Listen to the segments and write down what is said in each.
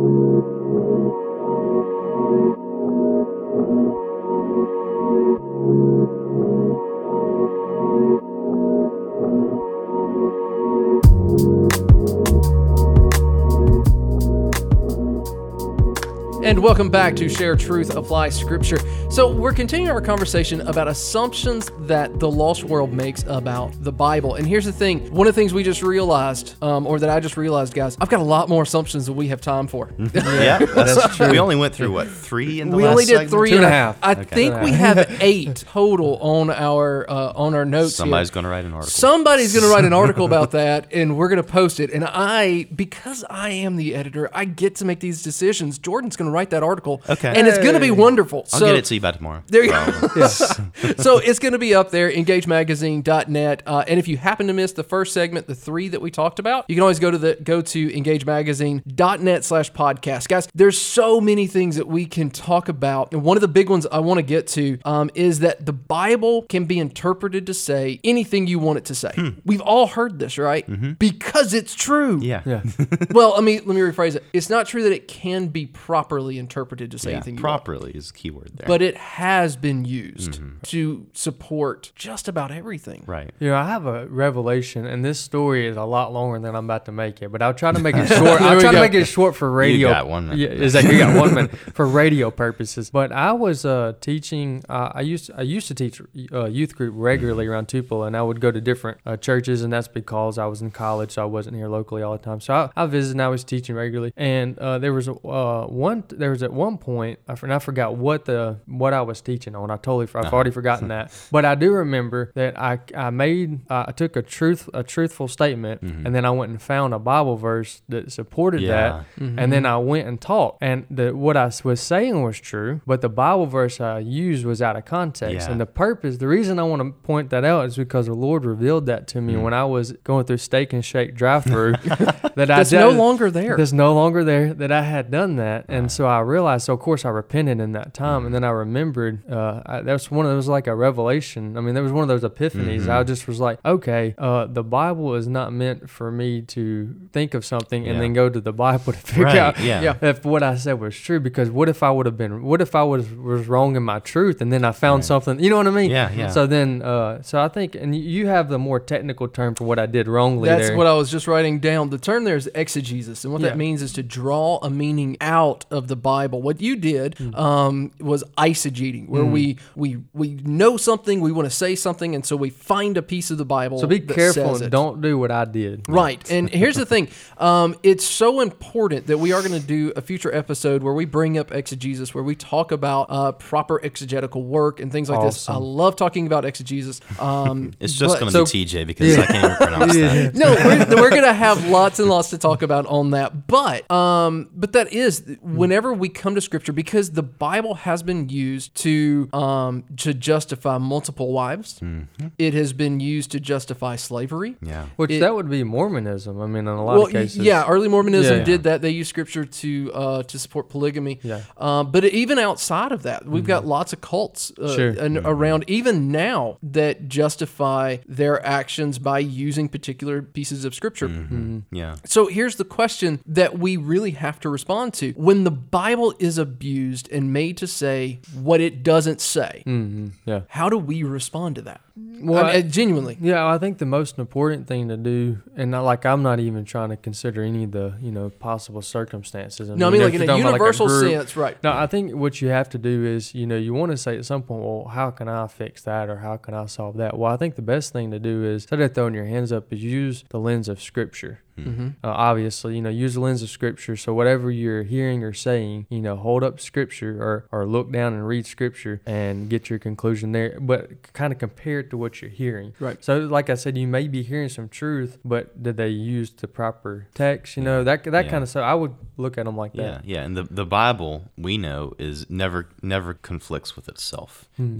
Thank you. And welcome back to Share Truth, Apply Scripture. So, we're continuing our conversation about assumptions that the lost world makes about the Bible. And here's the thing one of the things we just realized, um, or that I just realized, guys, I've got a lot more assumptions than we have time for. Yeah, that's true. We only went through what three in the we only did segment? three Two and a a half. I Okay. think we have eight total on our uh, on our notes. Somebody's going to write an article. Somebody's going to write an article about that, and we're going to post it. And I, because I am the editor, I get to make these decisions. Jordan's going to write that article, Okay. and it's going to be wonderful. I'll so get it to you by tomorrow. there you Well, go. so it's going to be up there, engagemagazine.net. Uh, and if you happen to miss the first segment, the three that we talked about, you can always go to the go to engagemagazine.net slash podcast. Guys, there's so many things that we can talk about. And one of the big ones I want to get to um, is that the Bible can be interpreted to say anything you want it to say. We've all heard this, right? Because it's true. yeah. Yeah. well, let me let me rephrase it. It's not true that it can be properly interpreted to say Yeah, anything you want properly is the key word there. but it has been used to support just about everything. right. You know, I have a revelation, and this story is a lot longer than I'm about to make it, but I'll try to make it short. I'll try go. to make it short for radio. You got one minute. Yeah, exactly. You got one minute for radio purposes. But I was uh, teaching. Uh, I used I used to teach uh, youth group regularly around Tupelo, and I would go to different uh, churches, and that's because I was in college, so I wasn't here locally all the time. So I, I visited, and I was teaching regularly, and uh, there was a, uh, one. There was at one point, I, for- and I forgot what the what I was teaching on. I totally, I've already forgotten that, but I do remember that I I made uh, I took a truth a truthful statement, and then I went and found a Bible verse that supported Yeah. that, and then I went and taught, and the I was saying was true, but the Bible verse I used was out of context, Yeah. and the purpose, the reason I want to point that out is because the Lord revealed that to me when I was going through Steak and Shake drive-through that That's I no longer there. that's no longer there that I had done that, and so I realized. So of course I repented in that time, and then I remembered uh, I, that was one of those like a revelation. I mean, there was one of those epiphanies. I just was like, okay, uh, the Bible is not meant for me to think of something and Yeah. then go to the Bible to figure Right, out yeah. Yeah. if what I said was true. Because what if I would have been? What if I was was wrong in my truth, and then I found something? You know what I mean? Yeah, yeah. So then, uh, so I think, and you have the more technical term for what I did wrongly. That's there. what I was just writing down. The term there is exegesis, and what Yeah. that means is to draw a meaning out of the Bible. What you did Hmm. um, was eisegeting, where we we we know something, we want to say something, and so we find a piece of the Bible. So be that careful says and it. don't do what I did. Right. And here's the thing um, it's so important that we are going to do a future episode where we bring up exegesis, where we talk about uh, proper exegetical work and things like this. I love talking about exegesis. Um, It's just but- going so- to be TJ because I can't even pronounce that. no, we're, we're gonna have lots and lots to talk about on that. But um, but that is whenever we come to Scripture, because the Bible has been used to um to justify multiple wives. It has been used to justify slavery. Yeah. Which It- that would be Mormonism. I mean, in a lot Well, of cases. yeah, early Mormonism Yeah. did that. They used Scripture to uh, to support polygamy. Yeah. Um, but even outside of that, we've got lots of cults uh, Sure. and around even now that justify their actions by using particular pieces of Scripture. Yeah. So here's the question that we really have to respond to. When the Bible is abused and made to say what it doesn't say, hmm Yeah. how do we respond to that? Well, I mean, genuinely. Yeah, I think the most important thing to do, and not, like I'm not even trying to consider any of the you know possible circumstances. No, I mean like in a about, like, universal group- sense, right? No, I think what you have to do is, you know, you want to say at some point, well, how can I fix that or how can I solve that? Well, I think the best thing to do is instead of throwing your hands up, is use the lens of Scripture. Mm-hmm. Uh, obviously, you know, use the lens of Scripture. So whatever you're hearing or saying, you know, hold up Scripture or or look down and read Scripture and get your conclusion there. But kind of compare it to what you're hearing. Right. So, like I said, you may be hearing some truth, but did they use the proper text? You know, that that Yeah. kind of stuff. I would look at them like Yeah, that. yeah, and the the Bible we know is never never conflicts with itself. Hmm.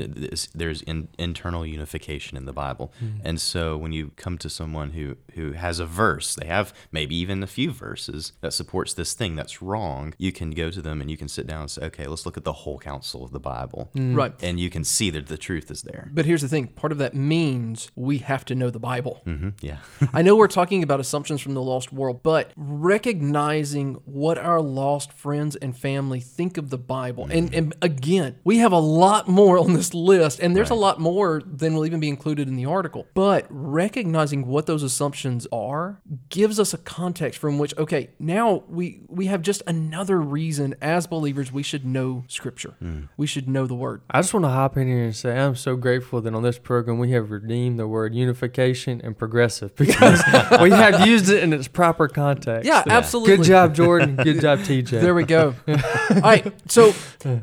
There's, in, internal unification in the Bible, Hmm. and so when you come to someone who who has a verse, they have have maybe even a few verses that supports this thing that's wrong, you can go to them and you can sit down and say, okay, let's look at the whole counsel of the Bible. Right. And you can see that the truth is there. But here's the thing part of that means we have to know the Bible. hmm Yeah. I know we're talking about assumptions from the lost world, but recognizing what our lost friends and family think of the Bible. And, and again, we have a lot more on this list, and there's a lot more than will even be included in the article. But recognizing what those assumptions are gives us a context from which, okay, now we, we have just another reason as believers we should know Scripture. We should know the Word. I just want to hop in here and say I'm so grateful that on this program we have redeemed the word unification and progressive because we have used it in its proper context. Yeah, absolutely. Good job, Jordan. Good job, TJ. There we go. All right. So,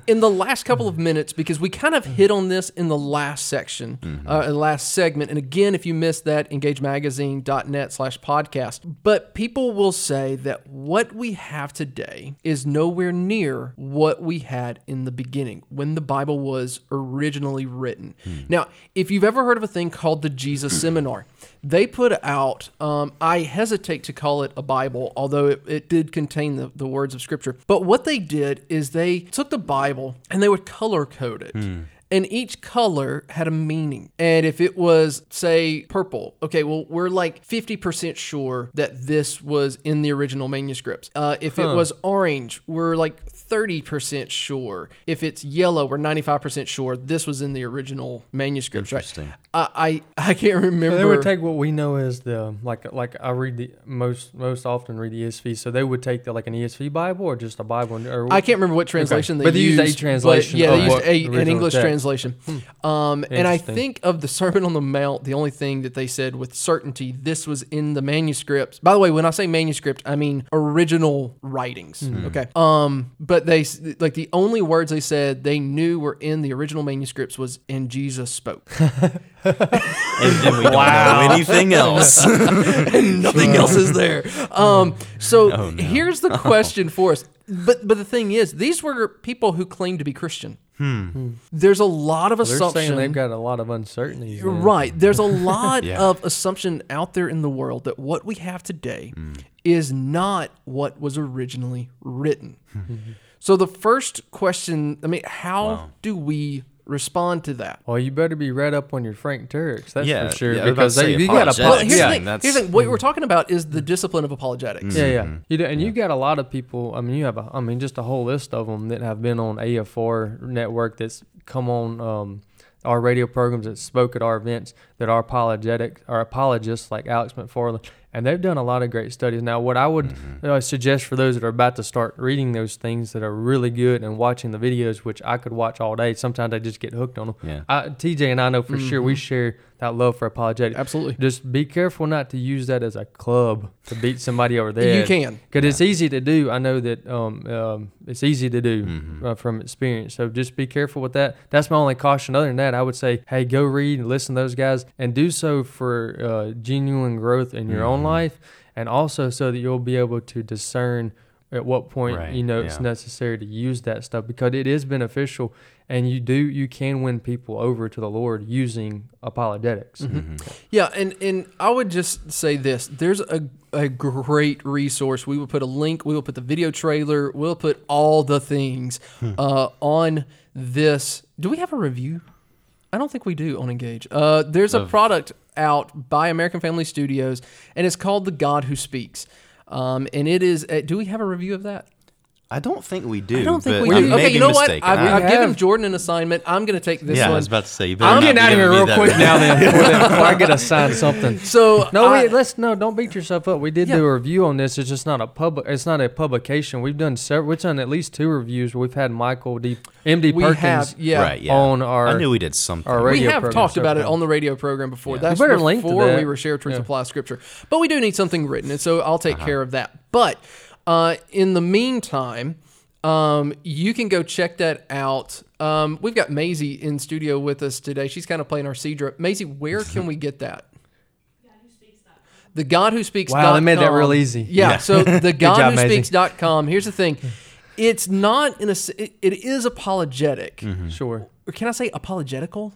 in the last couple of minutes, because we kind of hit on this in the last section, uh, in the last segment, and again, if you missed that, engagemagazine.net slash podcast. But people will say that what we have today is nowhere near what we had in the beginning when the Bible was originally written. Hmm. Now, if you've ever heard of a thing called the Jesus hmm. Seminar, they put out, um, I hesitate to call it a Bible, although it, it did contain the, the words of Scripture. But what they did is they took the Bible and they would color code it. Hmm. And each color had a meaning. And if it was, say, purple, okay, well, we're like 50% sure that this was in the original manuscripts. Uh, if it was orange, we're like 30% sure. If it's yellow, we're 95% sure this was in the original manuscripts, right? Interesting. I, I, I can't remember. So They would take what we know as the like like I read the most most often read the ESV. So they would take the like an ESV Bible or just a Bible. Or I can't remember what translation they used. But they used used. a translation yeah, they used a, an English text. translation. Um, and I think of the Sermon on the Mount, the only thing that they said with certainty this was in the manuscripts. By the way, when I say manuscript, I mean original writings. Hmm. Okay. Um, but they like the only words they said they knew were in the original manuscripts was "and Jesus spoke." And then we don't know anything else. And nothing else is there. Um, so Oh, no. here's the question for us. But but the thing is, these were people who claimed to be Christian. Hmm. Hmm. There's a lot of They're saying assumption. they've got a lot of uncertainties. then. Right. There's a lot Yeah. of assumption out there in the world that what we have today hmm. is not what was originally written. so the first question, I mean, how Wow. do we respond to that? Well, you better be read up on your Frank Tureks. That's Yeah, for sure. yeah, I was about because they, you got apologetics. Well, here's, Yeah, the thing, here's the thing. What we're talking about is the discipline of apologetics. Yeah, yeah. You do, and you got a lot of people. I mean, you have a, I mean, just a whole list of them that have been on AFR network that's come on um, our radio programs that spoke at our events that are apologetic or apologists like Alex McFarland, and they've done a lot of great studies. Now, what I would uh, suggest for those that are about to start reading those things that are really good and watching the videos, which I could watch all day. Sometimes I just get hooked on them. Yeah. I, TJ and I know for sure we share that love for apologetics. Absolutely. Just be careful not to use that as a club to beat somebody over there. You can. Because it's easy to do. I know that um, um, it's easy to do Mm-hmm. uh, from experience. So just be careful with that. That's my only caution. Other than that, I would say, hey, go read and listen to those guys and do so for uh, genuine growth in your Mm-hmm. own life and also so that you'll be able to discern at what point Right, you know it's necessary to use that stuff because it is beneficial and you do you can win people over to the lord using apologetics Mm-hmm. Yeah, and and I would just say this: there's a a great resource. We will put a link. We will put the video trailer. We'll put all the things Hmm. uh, on this. Do we have a review? I don't think we do on Engage. Uh, there's a product out by American Family Studios, and it's called The God Who Speaks. Um, and it is. Uh, do we have a review of that? I don't think we do. I don't think but we I do. may Okay, be you know what? I've, I- I've given Jordan an assignment. I'm going to take this one. yeah, I was about to say. You i'm getting out of here real quick review. now then before, that- before i get assigned something so No, I- wait, let's no. Don't beat yourself up. We did Yeah. do a review on this. It's just not a public. It's not a publication. We've done several. We've done at least two reviews. We've had Michael D. M.D. we Perkins have. Yeah. Right. Yeah. on our. I knew we did something. our we have program talked about it on the radio program before. Yeah. That's You link to before that. we were share truth Yeah. apply scripture. But we do need something written, and so I'll Uh-huh. take care of that. But uh, in the meantime, um, you can go check that out. Um, we've got Maisie in studio with us today. She's kind of playing our Cedra. Maisie, where can we get that? The God Who Speaks. Wow, they made that real easy. Yeah. Yeah. So the God job, Who Maisie. Speaks.com. Here's the thing. It's not in a. It, it is apologetic. Sure. Or can I say apologetical?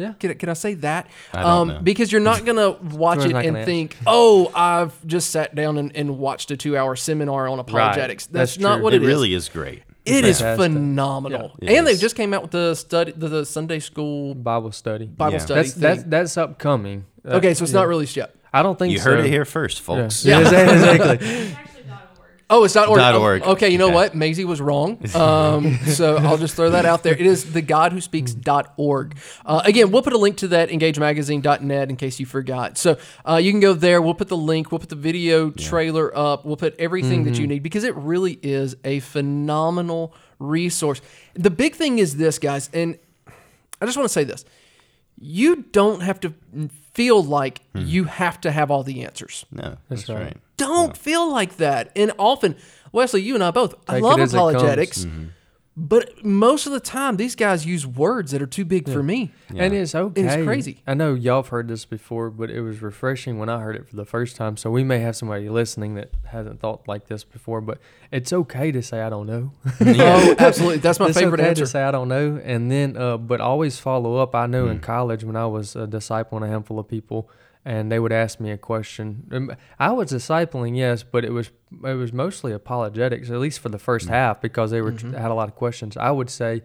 Yeah. Can, I- can I say that? I don't know. Because you're not gonna watch it not and gonna think, "Oh, I've just sat down and, and watched a two-hour seminar on apologetics." That's, That's not true. what it it is. really is great. It is Fantastic. phenomenal, Yeah. It and they is. just came out with the study, the, the Sunday school Bible study. Bible Yeah. study. That's that's thing. that's upcoming. Uh, okay, so it's yeah. not released yet. I don't think You so. heard it here first, Yeah. folks. Yeah, exactly. It's actually .org. Oh, it's not org. Dot Oh, org. Okay, you know what? Maisie was wrong. Um, so I'll just throw that out there. It is the God who speaks dot org. Uh, again, we'll put a link to that engagemagazine.net in case you forgot. So uh, you can go there. We'll put the link. We'll put the video trailer up. We'll put everything that you need because it really is a phenomenal resource. The big thing is this, guys, and I just want to say this. You don't have to feel like hmm. you have to have all the answers No, that's, right. right. don't feel like that. And often, Wesley, you and I both, I Take it love as it comes. apologetics, mm-hmm. But most of the time, these guys use words that are too big for me. And it's okay. It's crazy. I know y'all have heard this before, but it was refreshing when I heard it for the first time. So we may have somebody listening that hasn't thought like this before, but it's okay to say I don't know. Oh, absolutely. That's my it's favorite okay answer. to say I don't know, and then uh, but always follow up. I know Hmm. in college when I was a discipling a handful of people, and they would ask me a question. Um, I was discipling, yes, but it was it was mostly apologetics, at least for the first Hmm. half, because they were Mm-hmm. had a lot of questions. I would say.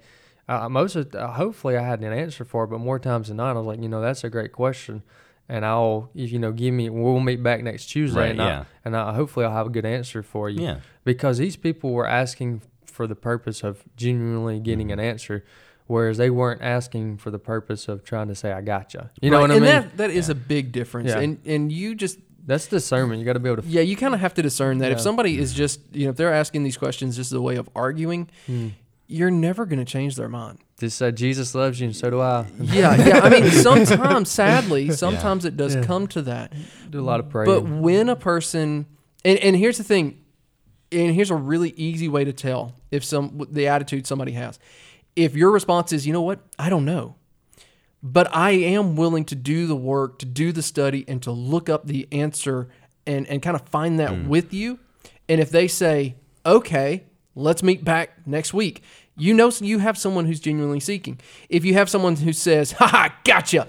Uh, most of, uh, hopefully I had an answer for it, but more times than not, I was like, you know, that's a great question, and I'll, if you know, give me. We'll meet back next Tuesday, Right, and, I, and I, hopefully I'll have a good answer for you Yeah. because these people were asking for the purpose of genuinely getting an answer, whereas they weren't asking for the purpose of trying to say "I gotcha." You know Right, what I and mean? that that is a big difference. Yeah. And and you just That's discernment. You got to be able to. yeah, you kind of have to discern that if Yeah. somebody is just you know if they're asking these questions just as a way of arguing, Hmm. you're never going to change their mind. Just say Jesus loves you, and so do I. Yeah, yeah. I mean, sometimes, sadly, sometimes it does Yeah. come to that. Do a lot of praying. But when a person, and, and here's the thing, and here's a really easy way to tell if some the attitude somebody has. If your response is, you know what, I don't know, but I am willing to do the work, to do the study, and to look up the answer and and kind of find that hmm. with you. And if they say, okay, let's meet back next week. You know, you have someone who's genuinely seeking. If you have someone who says, "Ha ha, gotcha,"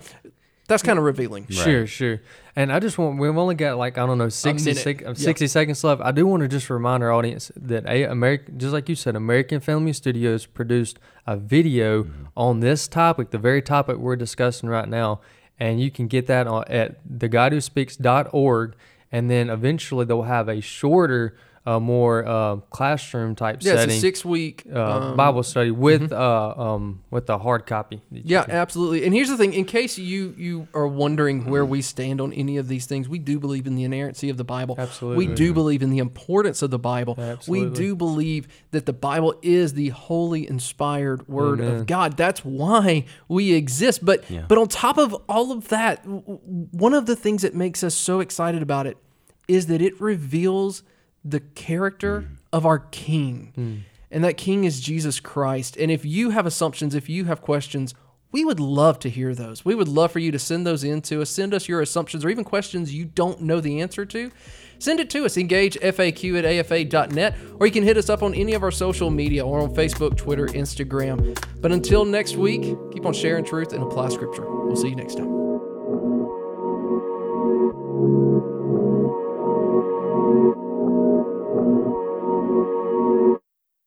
that's kind of revealing. Sure, sure. And I just want, we've only got like, I don't know, 60, sec- uh, Yeah. 60 seconds left. I do want to just remind our audience that a American, just like you said, American Family Studios produced a video Mm-hmm. on this topic, the very topic we're discussing right now. And you can get that on, at thegodwhospeaks.org. And then eventually they'll have a shorter, uh, more uh, classroom type Yeah, it's setting a six week uh, Bible study with uh, um, with the hard copy. Yeah, can- absolutely. And here's the thing: in case you you are wondering where we stand on any of these things, we do believe in the inerrancy of the Bible. Absolutely. We do believe in the importance of the Bible. Absolutely. We do believe that the Bible is the holy, inspired Word Amen. of God. That's why we exist. But Yeah. but on top of all of that, one of the things that makes us so excited about it is that it reveals the character mm. of our King. Mm. And that King is Jesus Christ. And if you have assumptions, if you have questions, we would love to hear those. We would love for you to send those in to us. Send us your assumptions or even questions you don't know the answer to. Send it to us. Engage FAQ at AFA.net, or you can hit us up on any of our social media or on Facebook, Twitter, Instagram. But until next week, keep on sharing truth and apply scripture. We'll see you next time.